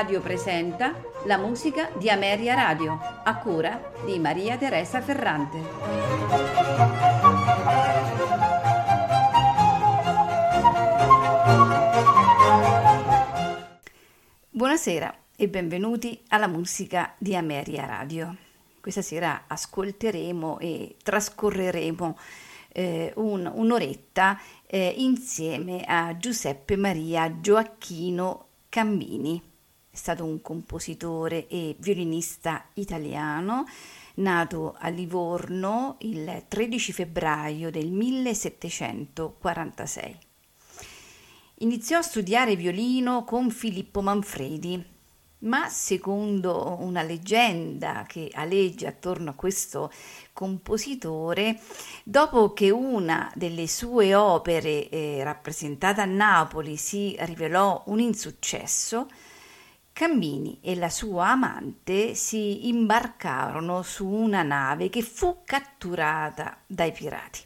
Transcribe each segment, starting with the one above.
Radio presenta la musica di Ameria Radio, a cura di Maria Teresa Ferrante. Buonasera e benvenuti alla musica di Ameria Radio. Questa sera ascolteremo e trascorreremo eh, un, un'oretta eh, insieme a Giuseppe Maria Gioacchino Cambini. Stato un compositore e violinista italiano, nato a Livorno il 13 febbraio del 1746. Iniziò a studiare violino con Filippo Manfredi, ma secondo una leggenda che aleggia attorno a questo compositore, dopo che una delle sue opere eh, rappresentata a Napoli si rivelò un insuccesso, Cambini e la sua amante si imbarcarono su una nave che fu catturata dai pirati.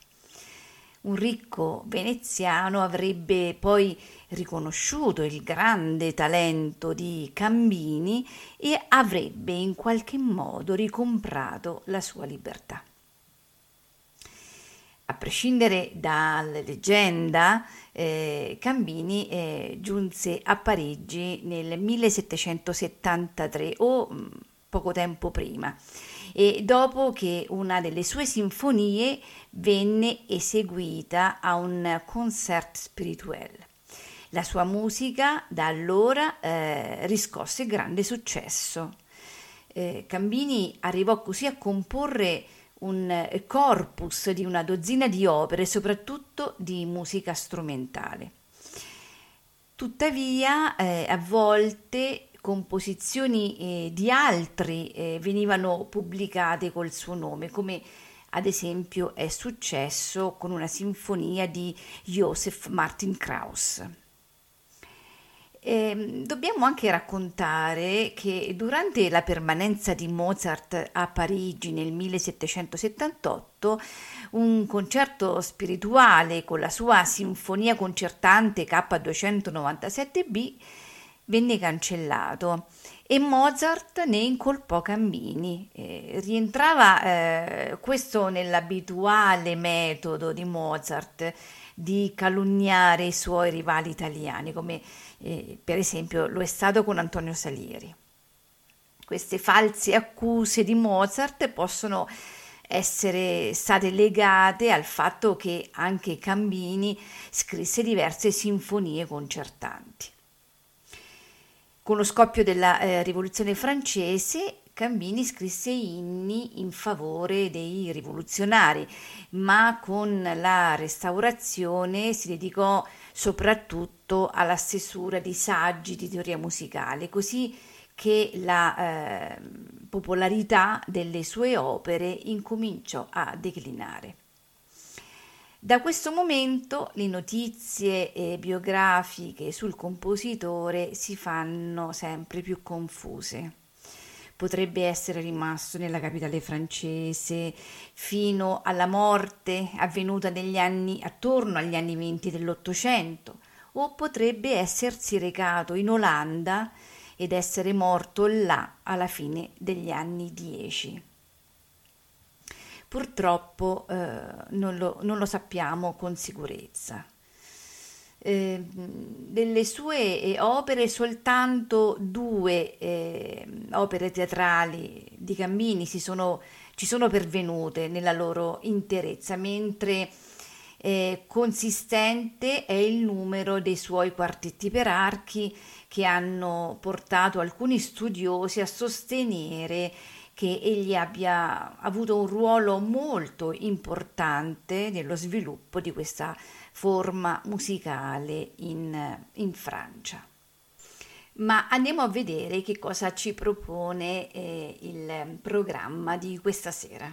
Un ricco veneziano avrebbe poi riconosciuto il grande talento di Cambini e avrebbe in qualche modo ricomprato la sua libertà. A prescindere dalla leggenda, eh, Cambini eh, giunse a Parigi nel 1773 o mh, mm, poco tempo prima e dopo che una delle sue sinfonie venne eseguita a un concert spirituel. La sua musica da allora eh, riscosse grande successo. Eh, Cambini arrivò così a comporre un corpus di una dozzina di opere, soprattutto di musica strumentale. Tuttavia, eh, a volte composizioni eh, di altri eh, venivano pubblicate col suo nome, come ad esempio è successo con una sinfonia di Joseph Martin Krauss. Eh, dobbiamo anche raccontare che durante la permanenza di Mozart a Parigi nel 1778, un concerto spirituale con la sua sinfonia concertante K297B venne cancellato e Mozart ne incolpò Cambini. Eh, rientrava eh, questo nell'abituale metodo di Mozart di calunniare i suoi rivali italiani, come eh, per esempio lo è stato con Antonio Salieri. Queste false accuse di Mozart possono essere state legate al fatto che anche Cambini scrisse diverse sinfonie concertanti. Con lo scoppio della eh, rivoluzione francese, Cambini scrisse inni in favore dei rivoluzionari, ma con la restaurazione si dedicò soprattutto alla stesura di saggi di teoria musicale, così che la eh, popolarità delle sue opere incominciò a declinare. Da questo momento le notizie eh, biografiche sul compositore si fanno sempre più confuse. Potrebbe essere rimasto nella capitale francese fino alla morte avvenuta anni attorno agli anni venti dell'Ottocento, o potrebbe essersi recato in Olanda ed essere morto là alla fine degli anni dieci purtroppo eh, non, lo, non, lo, sappiamo con sicurezza. Eh, delle sue eh, opere soltanto due eh, opere teatrali di Cammini si sono, ci sono pervenute nella loro interezza, mentre eh, consistente è il numero dei suoi quartetti per archi che hanno portato alcuni studiosi a sostenere che egli abbia avuto un ruolo molto importante nello sviluppo di questa forma musicale in, in Francia. Ma andiamo a vedere che cosa ci propone eh, il programma di questa sera.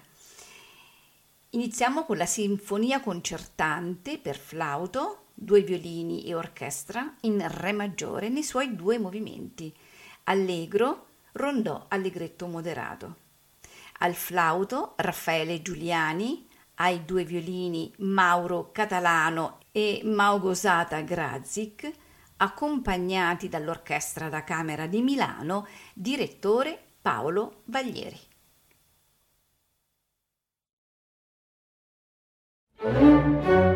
Iniziamo con la sinfonia concertante per flauto, due violini e orchestra in Re maggiore nei suoi due movimenti, allegro, rondò allegretto moderato. Al flauto Raffaele Giuliani, ai due violini Mauro Catalano e Maugosata Grazik, accompagnati dall'Orchestra da Camera di Milano, direttore Paolo Vaglieri. thank you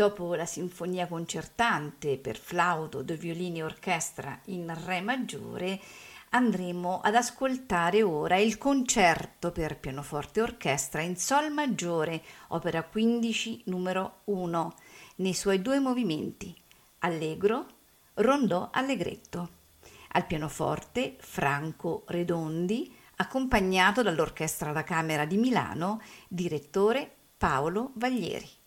Dopo la sinfonia concertante per flauto, due violini e orchestra in Re maggiore, andremo ad ascoltare ora il concerto per pianoforte e orchestra in Sol maggiore, opera 15 numero 1, nei suoi due movimenti, allegro, rondò allegretto. Al pianoforte Franco Redondi, accompagnato dall'Orchestra da Camera di Milano, direttore Paolo Vaglieri.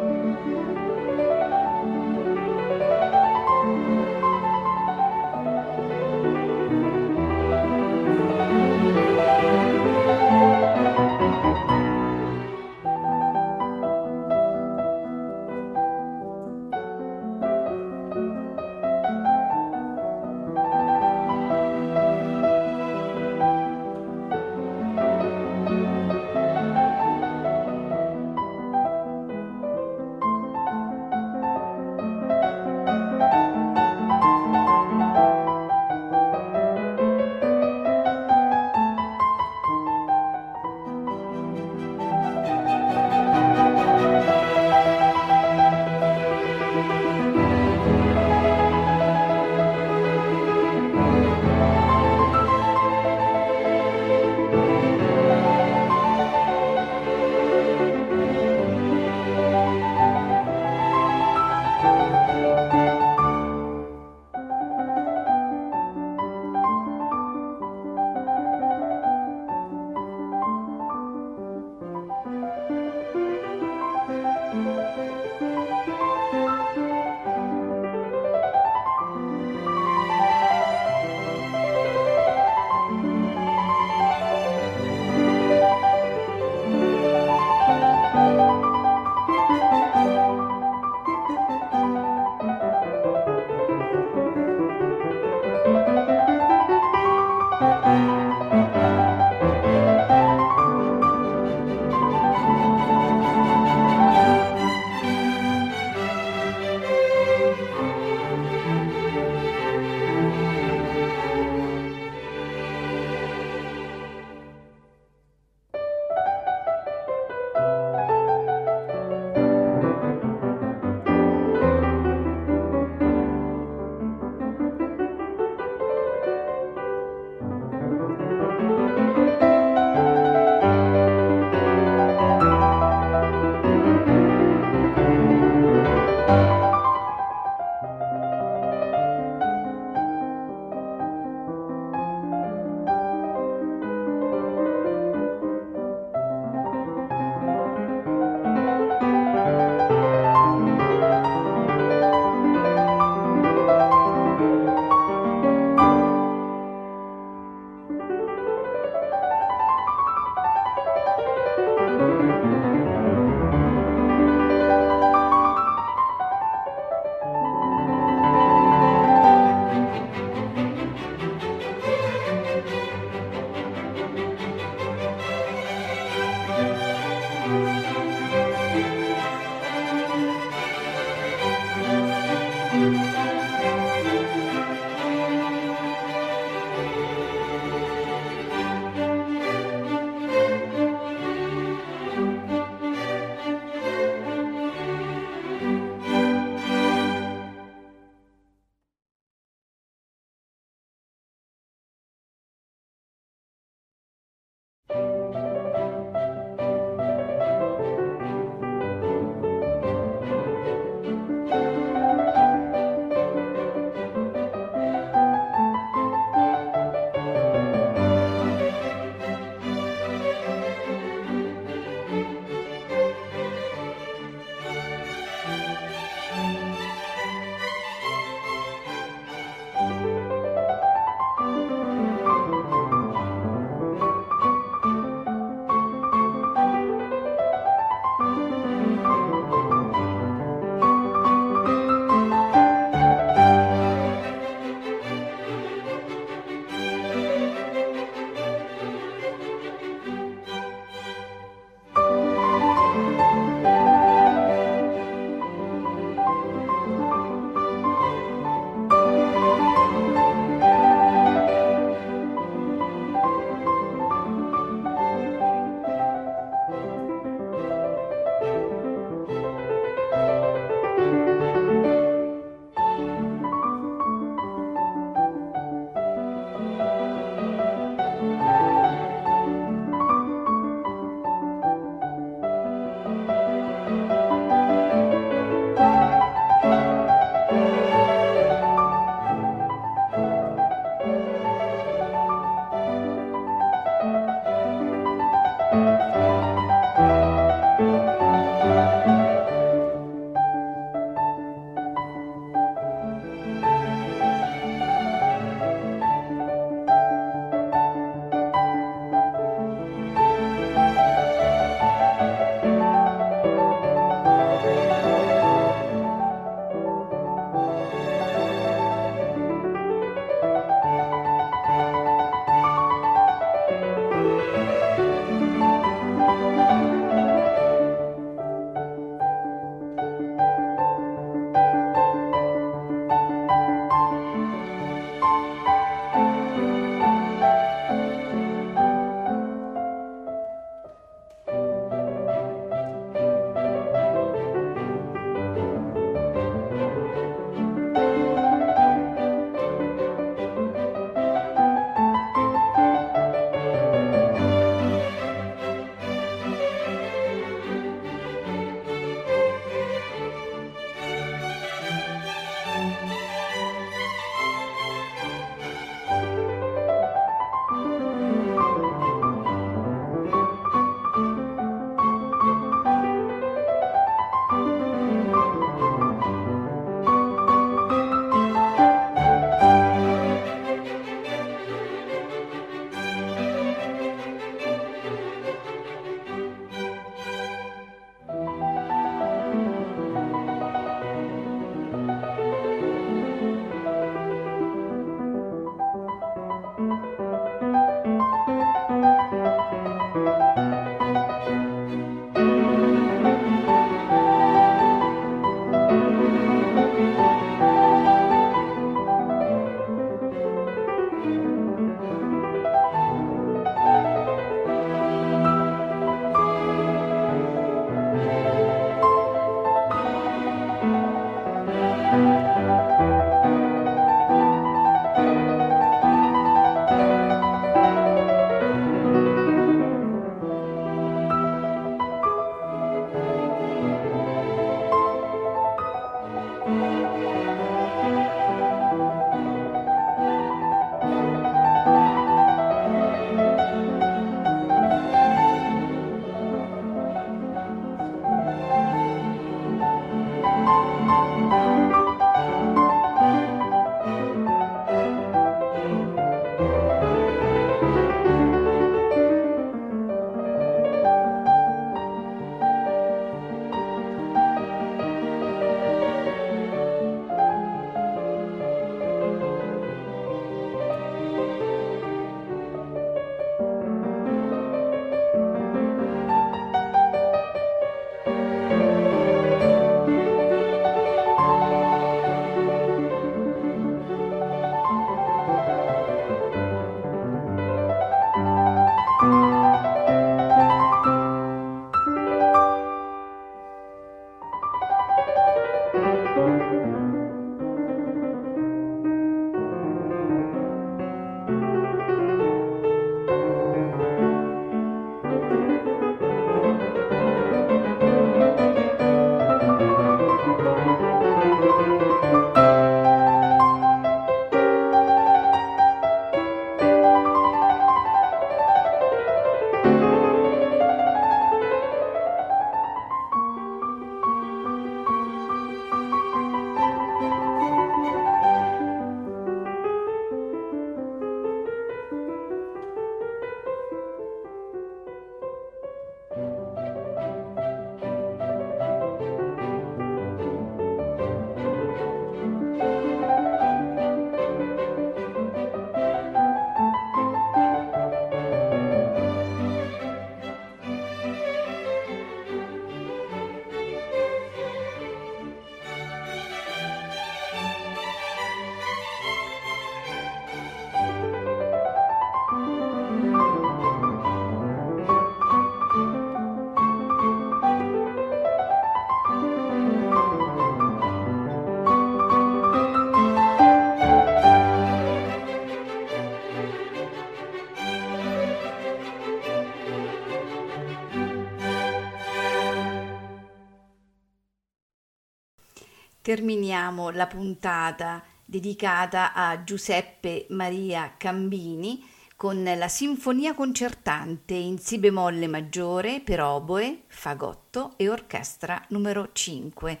Terminiamo la puntata dedicata a Giuseppe Maria Cambini con la Sinfonia concertante in Si bemolle maggiore per oboe, fagotto e orchestra numero 5,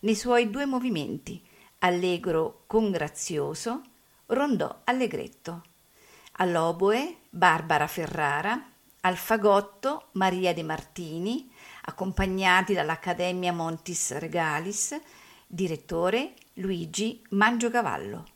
nei suoi due movimenti, allegro con grazioso, rondò allegretto. All'oboe Barbara Ferrara, al fagotto Maria De Martini, accompagnati dall'Accademia Montis Regalis, direttore Luigi Mangiocavallo.